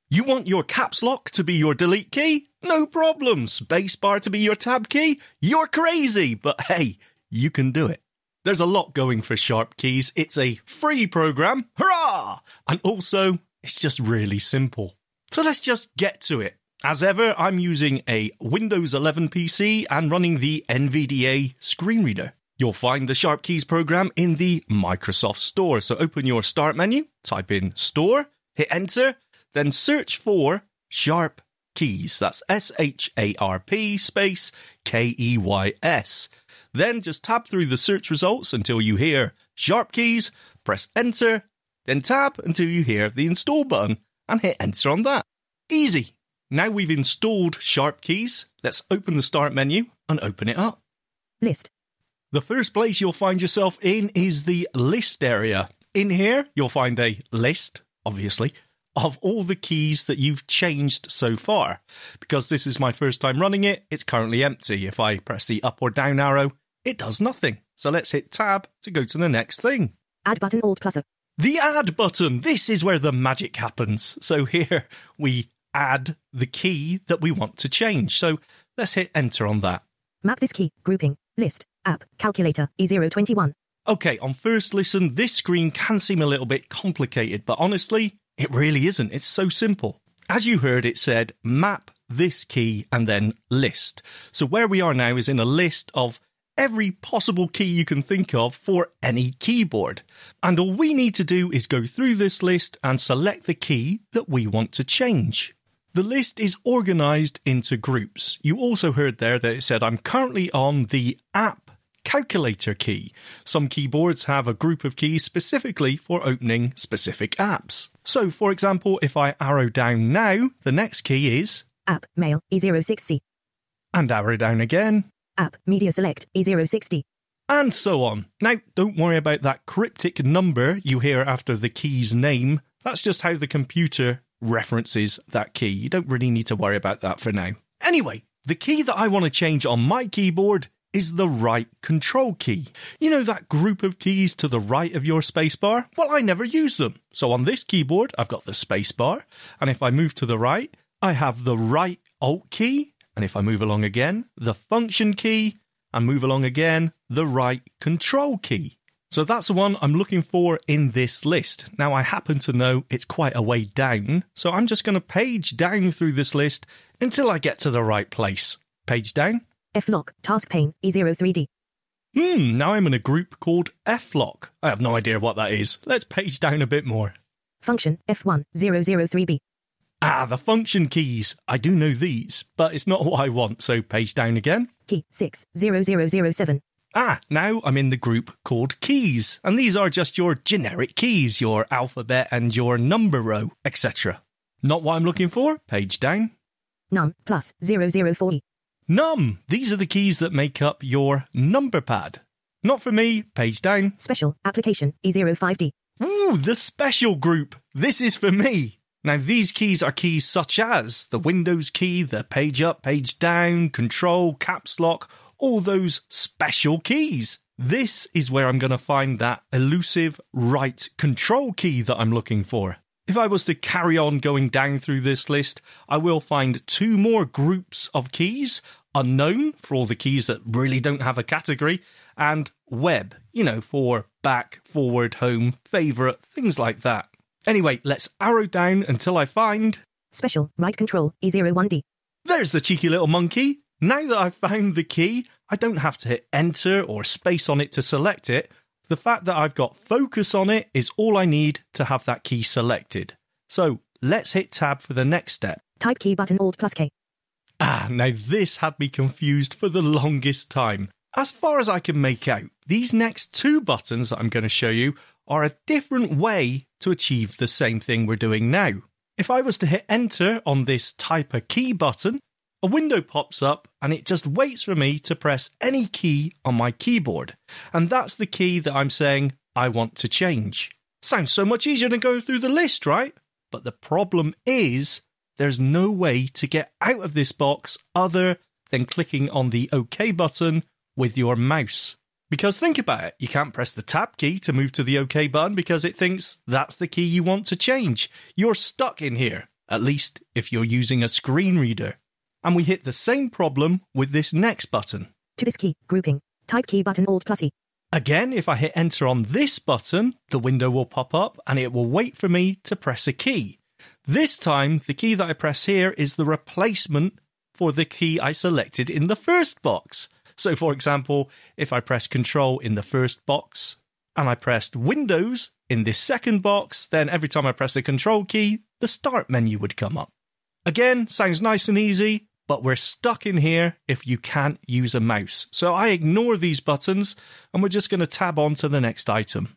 You want your caps lock to be your delete key? No problem. Spacebar to be your tab key? You're crazy, but hey, you can do it. There's a lot going for SharpKeys. It's a free program. Hurrah! And also, it's just really simple. So let's just get to it. As ever, I'm using a Windows 11 PC and running the NVDA screen reader. You'll find the SharpKeys program in the Microsoft Store. So open your Start menu, type in Store, hit Enter, then search for Sharp Keys. That's S H A R P space K E Y S. Then just tab through the search results until you hear SharpKeys, press Enter, then tab until you hear the Install button and hit Enter on that. Easy. Now we've installed SharpKeys, let's open the Start menu and open it up. List. The first place you'll find yourself in is the list area. In here, you'll find a list, obviously, of all the keys that you've changed so far. Because this is my first time running it, it's currently empty. If I press the up or down arrow, it does nothing. So let's hit tab to go to the next thing. Add button Alt plus A. The add button. This is where the magic happens. So [LAUGHS] here we add the key that we want to change. So let's hit enter on that. Map this key. Grouping. List. App. Calculator. E021. Okay, on first listen, this screen can seem a little bit complicated, but honestly, it really isn't. It's so simple. As you heard, it said map this key and then list. So where we are now is in a list of every possible key you can think of for any keyboard. And all we need to do is go through this list and select the key that we want to change. The list is organized into groups. You also heard there that it said I'm currently on the app calculator key. Some keyboards have a group of keys specifically for opening specific apps. So, for example, if I arrow down now, the next key is App. Mail. E06C. and arrow down again, App. Media Select. E E060. and so on. Now, don't worry about that cryptic number you hear after the key's name. That's just how the computer references that key. You don't really need to worry about that for now. Anyway, the key that I want to change on my keyboard is the right control key. You know that group of keys to the right of your spacebar? Well, I never use them. So on this keyboard, I've got the spacebar, and if I move to the right, I have the right alt key, and if I move along again, the function key, and move along again, the right control key. So that's the one I'm looking for in this list. Now, I happen to know it's quite a way down, so I'm just going to page down through this list until I get to the right place. Page down. F lock. Task pane. E E03D. Hmm, now I'm in a group called F-Lock. I have no idea what that is. Let's page down a bit more. Function. F1. 003B. Ah, the function keys. I do know these, but it's not what I want, so page down again. Key. 6. 0007. Ah, now I'm in the group called keys, and these are just your generic keys, your alphabet and your number row, etc. Not what I'm looking for. Page down. Num. Plus. 004E. Num. These are the keys that make up your number pad. Not for me. Page down. Special. Application. E E05D. Ooh, the special group. This is for me. Now, these keys are keys such as the Windows key, the page up, page down, control, caps lock, all those special keys. This is where I'm going to find that elusive right control key that I'm looking for. If I was to carry on going down through this list, I will find two more groups of keys unknown for all the keys that really don't have a category, and web, you know, for back, forward, home, favourite, things like that. Anyway, let's arrow down until I find. Special. Right control. E E01D. There's the cheeky little monkey. Now that I've found the key, I don't have to hit enter or space on it to select it. The fact that I've got focus on it is all I need to have that key selected. So let's hit tab for the next step. Type key button Alt plus K. Ah, now this had me confused for the longest time. As far as I can make out, these next two buttons that I'm going to show you are a different way to achieve the same thing we're doing now. If I was to hit enter on this type a key button, a window pops up and it just waits for me to press any key on my keyboard. And that's the key that I'm saying I want to change. Sounds so much easier than going through the list, right? But the problem is there's no way to get out of this box other than clicking on the OK button with your mouse. Because think about it, you can't press the tab key to move to the OK button because it thinks that's the key you want to change. You're stuck in here, at least if you're using a screen reader. And we hit the same problem with this next button. To this key. Grouping. Type key button Alt plus E. Again, if I hit enter on this button, the window will pop up and it will wait for me to press a key. This time, the key that I press here is the replacement for the key I selected in the first box. So, for example, if I press Control in the first box and I pressed Windows in this second box, then every time I press the Control key, the Start menu would come up. Again, sounds nice and easy, but we're stuck in here if you can't use a mouse. So I ignore these buttons and we're just going to tab on to the next item.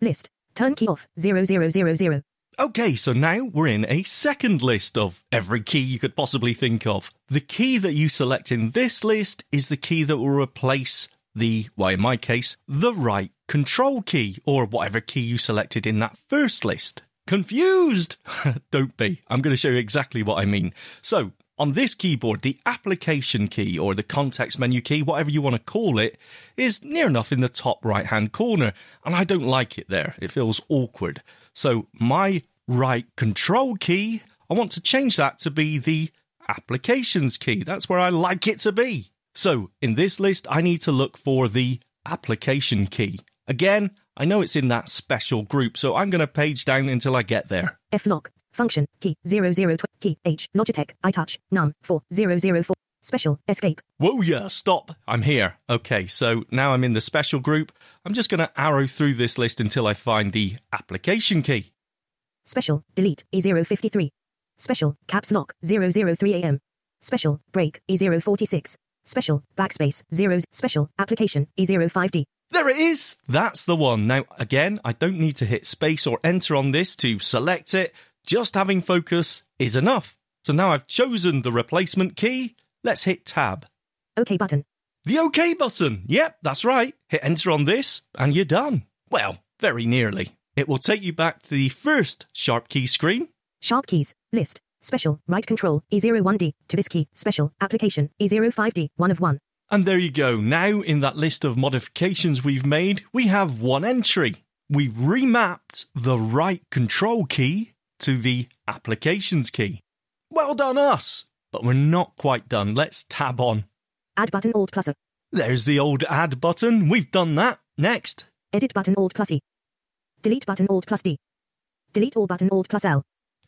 List. Turn key off. 0000. Okay, so now we're in a second list of every key you could possibly think of. The key that you select in this list is the key that will replace the, well, in my case, the right control key or whatever key you selected in that first list. Confused? [LAUGHS] Don't be. I'm going to show you exactly what I mean. So, on this keyboard, the application key or the context menu key, whatever you want to call it, is near enough in the top right hand corner, and I don't like it there. It feels awkward. So, my right control key, I want to change that to be the applications key. That's where I like it to be. So, in this list, I need to look for the application key. Again, I know it's in that special group, so I'm going to page down until I get there. F lock. Function. Key. 00. Key. H. Logitech. iTouch. Num. 4004. Special. Escape. Whoa, yeah, stop. I'm here. Okay, so now I'm in the special group. I'm just going to arrow through this list until I find the application key. Special. Delete. E053. Special. Caps lock. 003 AM. Special. Break. E046. Special. Backspace. zeros, Special. Application. E05D. There it is! That's the one. Now, again, I don't need to hit space or enter on this to select it. Just having focus is enough. So now I've chosen the replacement key. Let's hit tab. OK button. The OK button. Yep, that's right. Hit enter on this and you're done. Well, very nearly. It will take you back to the first sharp key screen. SharpKeys. List. Special. Right control. E01D. To this key. Special. Application. E05D. 1 of 1. And there you go. Now, in that list of modifications we've made, we have one entry. We've remapped the right control key to the applications key. Well done, us! But we're not quite done. Let's tab on. Add button Alt plus A. There's the old add button. We've done that. Next. Edit button Alt plus E. Delete button Alt plus D. Delete all button Alt plus L.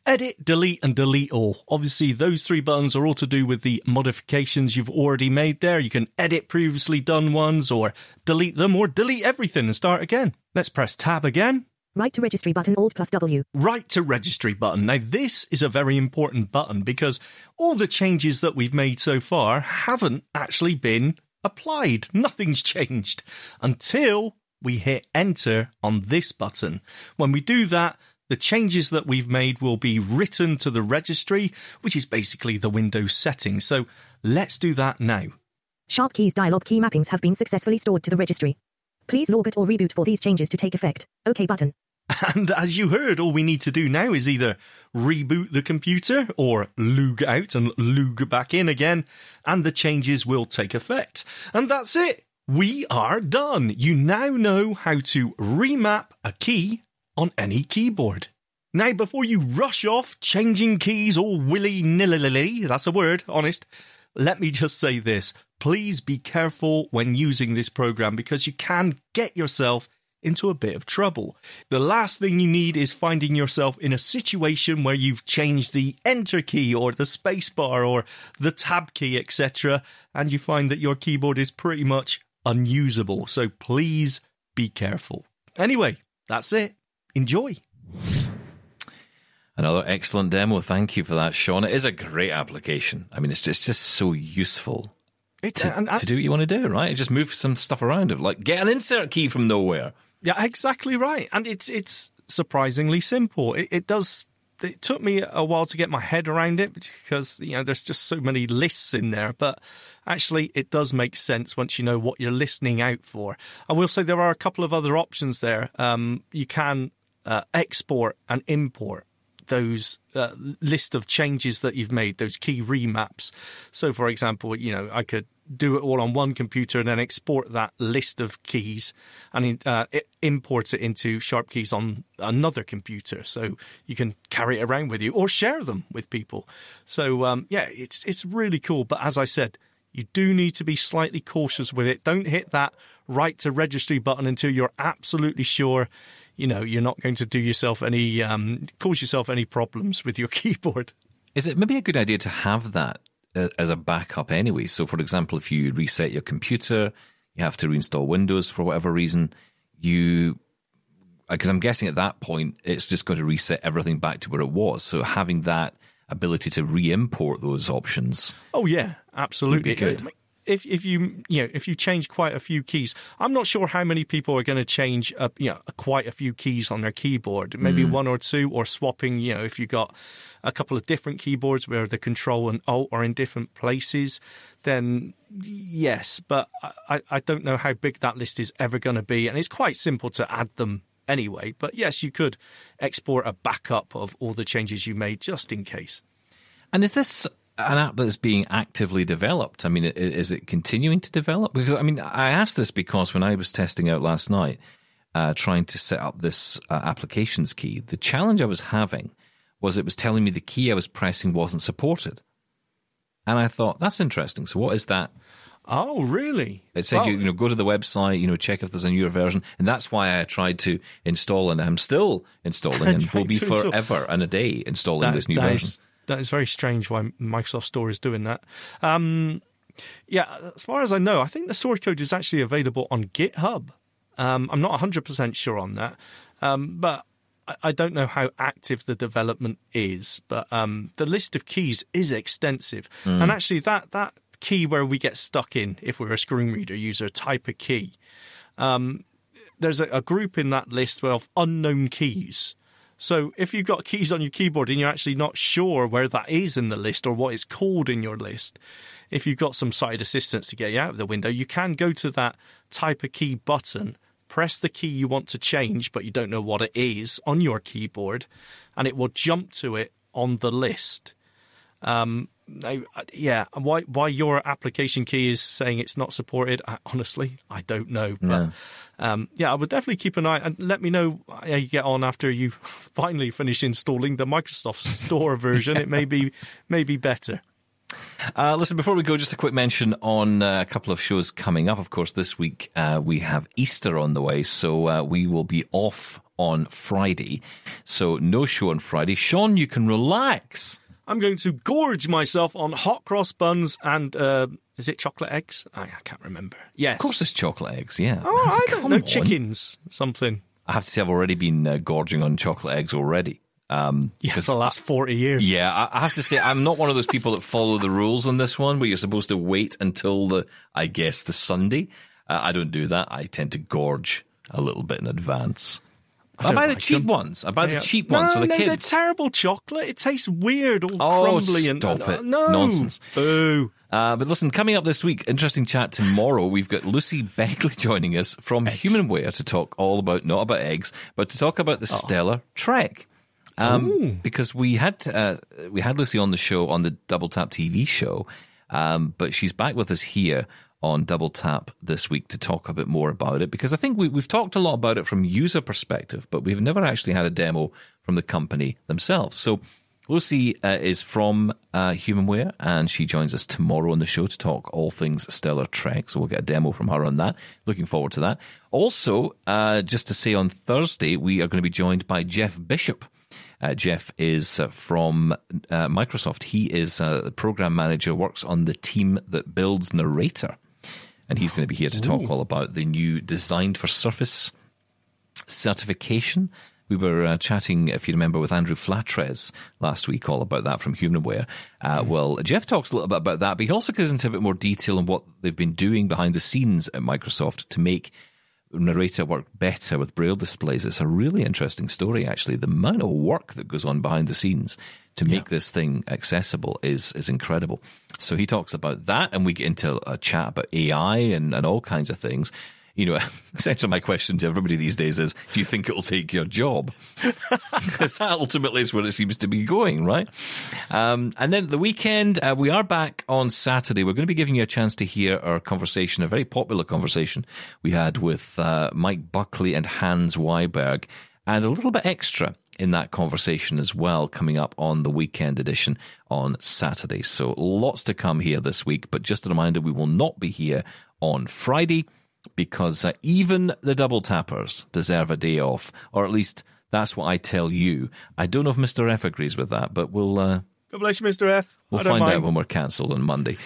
Edit, delete, and delete all. Obviously, those three buttons are all to do with the modifications you've already made there. You can edit previously done ones, or delete them, or delete everything and start again. Let's press tab again. Write to registry button Alt plus W. Write to registry button. Now, this is a very important button because all the changes that we've made so far haven't actually been applied. [LAUGHS] Nothing's changed until we hit enter on this button. When we do that, the changes that we've made will be written to the registry, which is basically the Windows settings. So let's do that now. SharpKeys dialog key mappings have been successfully stored to the registry. Please log it or reboot for these changes to take effect. OK button. [LAUGHS] And as you heard, all we need to do now is either reboot the computer or log out and log back in again, and the changes will take effect. And that's it. We are done. You now know how to remap a key on any keyboard. Now, before you rush off changing keys all willy nilly, that's a word, honest, let me just say this. Please be careful when using this program because you can get yourself into a bit of trouble. The last thing you need is finding yourself in a situation where you've changed the enter key or the spacebar or the tab key, etc., and you find that your keyboard is pretty much unusable. So please be careful. Anyway, that's it. Enjoy. Another excellent demo. Thank you for that, Shaun. It is a great application. I mean, it's just, it's just so useful It, to, to do what you want to do, right? Just move some stuff around. Like get an insert key from nowhere. Yeah, exactly right. And it's it's surprisingly simple. It, it does. It took me a while to get my head around it because you know there's just so many lists in there. But actually, it does make sense once you know what you're listening out for. I will say there are a couple of other options there. Um, you can uh, export and import those uh, list of changes that you've made, those key remaps. So, for example, you know, I could do it all on one computer and then export that list of keys and uh, it import it into sharp keys on another computer so you can carry it around with you or share them with people so um, yeah it's it's really cool but as i said you do need to be slightly cautious with it don't hit that write to registry button until you're absolutely sure. You know, you're not going to do yourself any um, cause yourself any problems with your [LAUGHS] keyboard. Is it maybe a good idea to have that uh, as a backup anyway? So, for example, if you reset your computer, you have to reinstall Windows for whatever reason, you because I'm guessing at that point it's just going to reset everything back to where it was. So having that ability to re-import those options. Oh yeah, absolutely. Good. If if you you know if you change quite a few keys, I'm not sure how many people are going to change uh, you know quite a few keys on their keyboard. Maybe one or two, or swapping. You know, if you got a couple of different keyboards where the control and alt are in different places, then yes. But I, I don't know how big that list is ever going to be, and it's quite simple to add them anyway. But yes, you could export a backup of all the changes you made just in case. And is this an app that's being actively developed? I mean, is it continuing to develop? Because I mean, I asked this because when I was testing out last night, uh, trying to set up this uh, applications key, the challenge I was having was it was telling me the key I was pressing wasn't supported. And I thought, that's interesting. So, what is that? Oh, really? It said you, you know go to the website, you know check if there's a newer version, and that's why I tried to install, and I'm still installing, [LAUGHS] and will be forever and a day installing that, this new version. Is, that is very strange why Microsoft Store is doing that. Um, yeah, as far as I know, I think the source code is actually available on GitHub. Um, I'm not 100% sure on that, um, but I, I don't know how active the development is. But um, the list of keys is extensive, Mm. and actually that that key where we get stuck in if we're a screen reader user type of key. Um, there's a, a group in that list of unknown keys. So if you've got keys on your keyboard and you're actually not sure where that is in the list or what it's called in your list, if you've got some side assistance to get you out of the window, you can go to that type a key button, press the key you want to change, but you don't know what it is on your keyboard, and it will jump to it on the list. Um, I, yeah, why why your application key is saying it's not supported? I, honestly, I don't know. But No. um, yeah, I would definitely keep an eye and let me know how you get on after you [LAUGHS] finally finish installing the Microsoft Store [LAUGHS] version. It may be may be better. Uh, listen, before we go, just a quick mention on uh, a couple of shows coming up. Of course, this week uh, we have Easter on the way, so uh, we will be off on Friday. So no show on Friday. Shaun, you can relax. I'm going to gorge myself on hot cross buns and uh, is it chocolate eggs? I, I can't remember. Yes, Of course, it's chocolate eggs. Yeah. Oh, I don't know on. chickens something. I have to say, I've already been uh, gorging on chocolate eggs already. Um, Yeah, for the last forty years. Yeah, I, I have to say I'm not one of those people that follow the rules on this one, where you're supposed to wait until the, I guess, the Sunday. Uh, I don't do that. I tend to gorge a little bit in advance. I, don't buy the like cheap them. ones. I buy Yeah. the cheap no, ones for the no, kids. they're terrible chocolate. It tastes weird, all Oh, crumbly and stop uh, it. No Nonsense. Boo. Uh, but listen, coming up this week, interesting chat tomorrow. We've got Lucy Beckley [LAUGHS] joining us from Humanware to talk all about, not about eggs, but to talk about the Oh. Stellar Trek. Um, because we had uh, we had Lucy on the show on the Double Tap TV show, um, but she's back with us here on Double Tap this week to talk a bit more about it. Because I think we, we've talked a lot about it from user perspective, but we've never actually had a demo from the company themselves. So Lucy uh, is from uh, Humanware, and she joins us tomorrow on the show to talk all things Stellar Trek. So we'll get a demo from her on that. Looking forward to that. Also, uh, just to say on Thursday, we are going to be joined by Jeff Bishop. Uh, Jeff is uh, from uh, Microsoft. He is uh, the program manager, works on the team that builds Narrator. And he's going to be here to talk all about the new Designed for Surface certification. We were uh, chatting, if you remember, with Andrew Flatres last week all about that from Humanware. Uh, Well, Jeff talks a little bit about that, but he also goes into a bit more detail on what they've been doing behind the scenes at Microsoft to make narrator work better with braille displays. It's a really interesting story, actually. The amount of work that goes on behind the scenes to make this thing accessible is is incredible. So he talks about that, and we get into a chat about AI and, and all kinds of things. You know, [LAUGHS] essentially my question to everybody these days is, do you think it will take your job? [LAUGHS] Because that ultimately is where it seems to be going, right? Um, and then the weekend, uh, we are back on Saturday. We're going to be giving you a chance to hear our conversation, a very popular conversation we had with uh, Mike Buckley and Hans Wiberg, and a little bit extra in that conversation as well, coming up on the weekend edition on Saturday. So lots to come here this week, but just a reminder, we will not be here on Friday. because uh, even the double tappers deserve a day off, or at least that's what I tell you. I don't know if Mr. F agrees with that, but we'll uh, God bless you, Mr. F. we'll find mind. out when we're cancelled on Monday.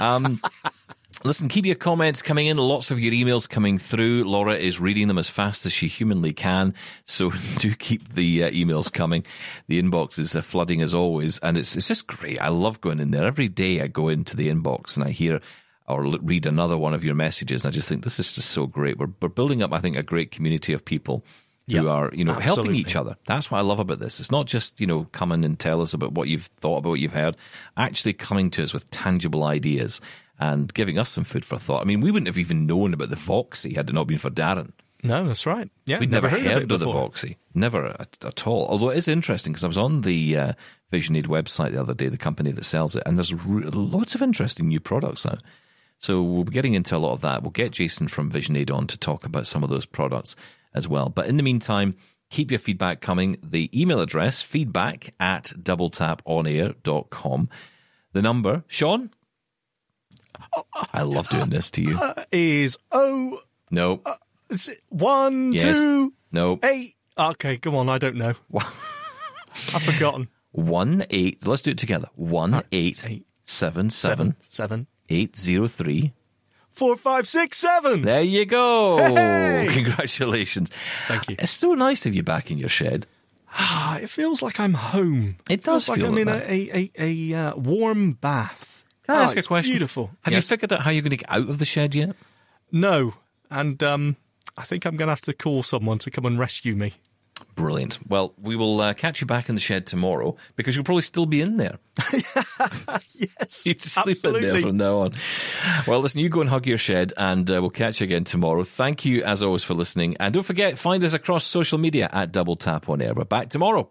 Um, [LAUGHS] Listen, keep your comments coming in. Lots of your emails coming through. Laura is reading them as fast as she humanly can. So [LAUGHS] do keep the uh, emails coming. The inbox is uh, flooding as always. And it's, it's just great. I love going in there. Every day I go into the inbox and I hear or read another one of your messages. And I just think this is just so great. We're, we're building up, I think, a great community of people who Yep, are, you know, helping each other. That's what I love about this. It's not just, you know, come in and tell us about what you've thought about what you've heard, actually coming to us with tangible ideas and giving us some food for thought. I mean, we wouldn't have even known about the Voxy had it not been for Darren. No, that's right. Yeah, We'd never, heard, it of, the before. Voxy. Never at, at all. Although it is interesting because I was on the uh, Vision Aid website the other day, the company that sells it, and there's re- lots of interesting new products out. So we'll be getting into a lot of that. We'll get Jason from Vision Aid on to talk about some of those products as well. But in the meantime, keep your feedback coming. The email address, feedback at doubletaponair.com. The number, Shaun? I love doing this to you. Is oh, No, is it one, Yes. two, no. eight? Okay, come on. I don't know. [LAUGHS] I've forgotten. One eight. Let's do it together. One One eight eight, seven seven seven, eight zero three. four, five, six, seven. There you go. Hey! Congratulations. Thank you. It's so nice to have you back in your shed. Ah, it feels like I'm home. It does feels like I'm like in that. a a, a, a uh, warm bath. Can I ask a question? Beautiful. Have Yes. you figured out how you're going to get out of the shed yet? No, and um, I think I'm going to have to call someone to come and rescue me. Brilliant. Well, we will uh, catch you back in the shed tomorrow because you'll probably still be in there. [LAUGHS] Yes, [LAUGHS] You just sleep in there absolutely. from now on. Well, listen, you go and hug your shed, and uh, we'll catch you again tomorrow. Thank you, as always, for listening. And don't forget, find us across social media at Double Tap on Air. We're back tomorrow.